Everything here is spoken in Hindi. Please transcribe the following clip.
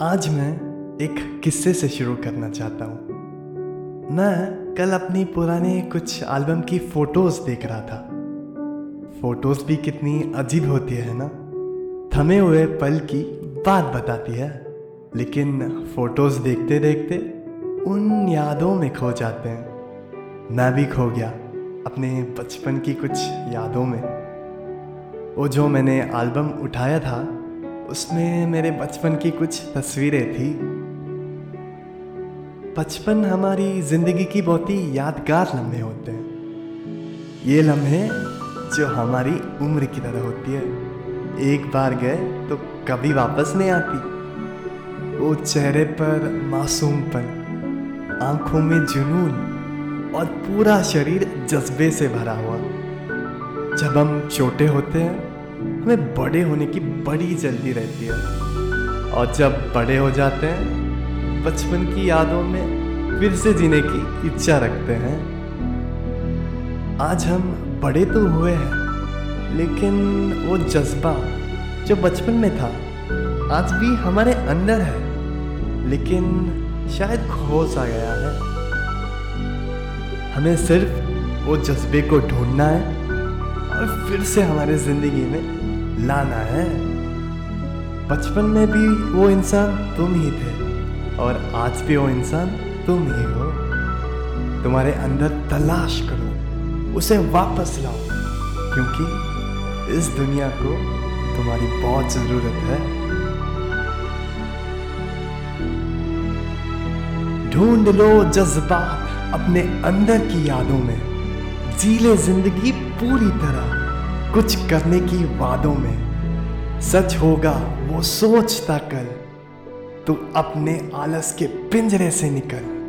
आज मैं एक किस्से से शुरू करना चाहता हूँ। मैं कल अपनी पुराने कुछ एल्बम की फ़ोटोज़ देख रहा था। फ़ोटोज़ भी कितनी अजीब होती है ना? थमे हुए पल की बात बताती है, लेकिन फ़ोटोज़ देखते देखते उन यादों में खो जाते हैं। मैं भी खो गया अपने बचपन की कुछ यादों में। वो जो मैंने एल्बम उठाया था उसमें मेरे बचपन की कुछ तस्वीरें थी। बचपन हमारी ज़िंदगी की बहुत ही यादगार लम्हे होते हैं। ये लम्हे जो हमारी उम्र की तरह होती है। एक बार गए तो कभी वापस नहीं आती। वो चेहरे पर मासूमपन आँखों में जुनून और पूरा शरीर जज्बे से भरा हुआ। जब हम छोटे होते हैं हमें बड़े होने की बड़ी जल्दी रहती है। और जब बड़े हो जाते हैं, बचपन की यादों में फिर से जीने की इच्छा रखते हैं। आज हम बड़े तो हुए हैं, लेकिन वो जज्बा जो बचपन में था, आज भी हमारे अंदर है, लेकिन शायद खो सा गया है। हमें सिर्फ़ वो जज्बे को ढूंढना है, और फिर से हमारे ज़िंदगी में लाना है। बचपन में भी वो इंसान तुम ही थे और आज भी वो इंसान तुम ही हो। तुम्हारे अंदर तलाश करो, उसे वापस लाओ, क्योंकि इस दुनिया को तुम्हारी बहुत ज़रूरत है। ढूंढ लो जज्बा अपने अंदर की यादों में, जी ले ज़िंदगी पूरी तरह। कुछ करने की वादों में सच होगा, वो सोचता कल, तू अपने आलस के पिंजरे से निकल।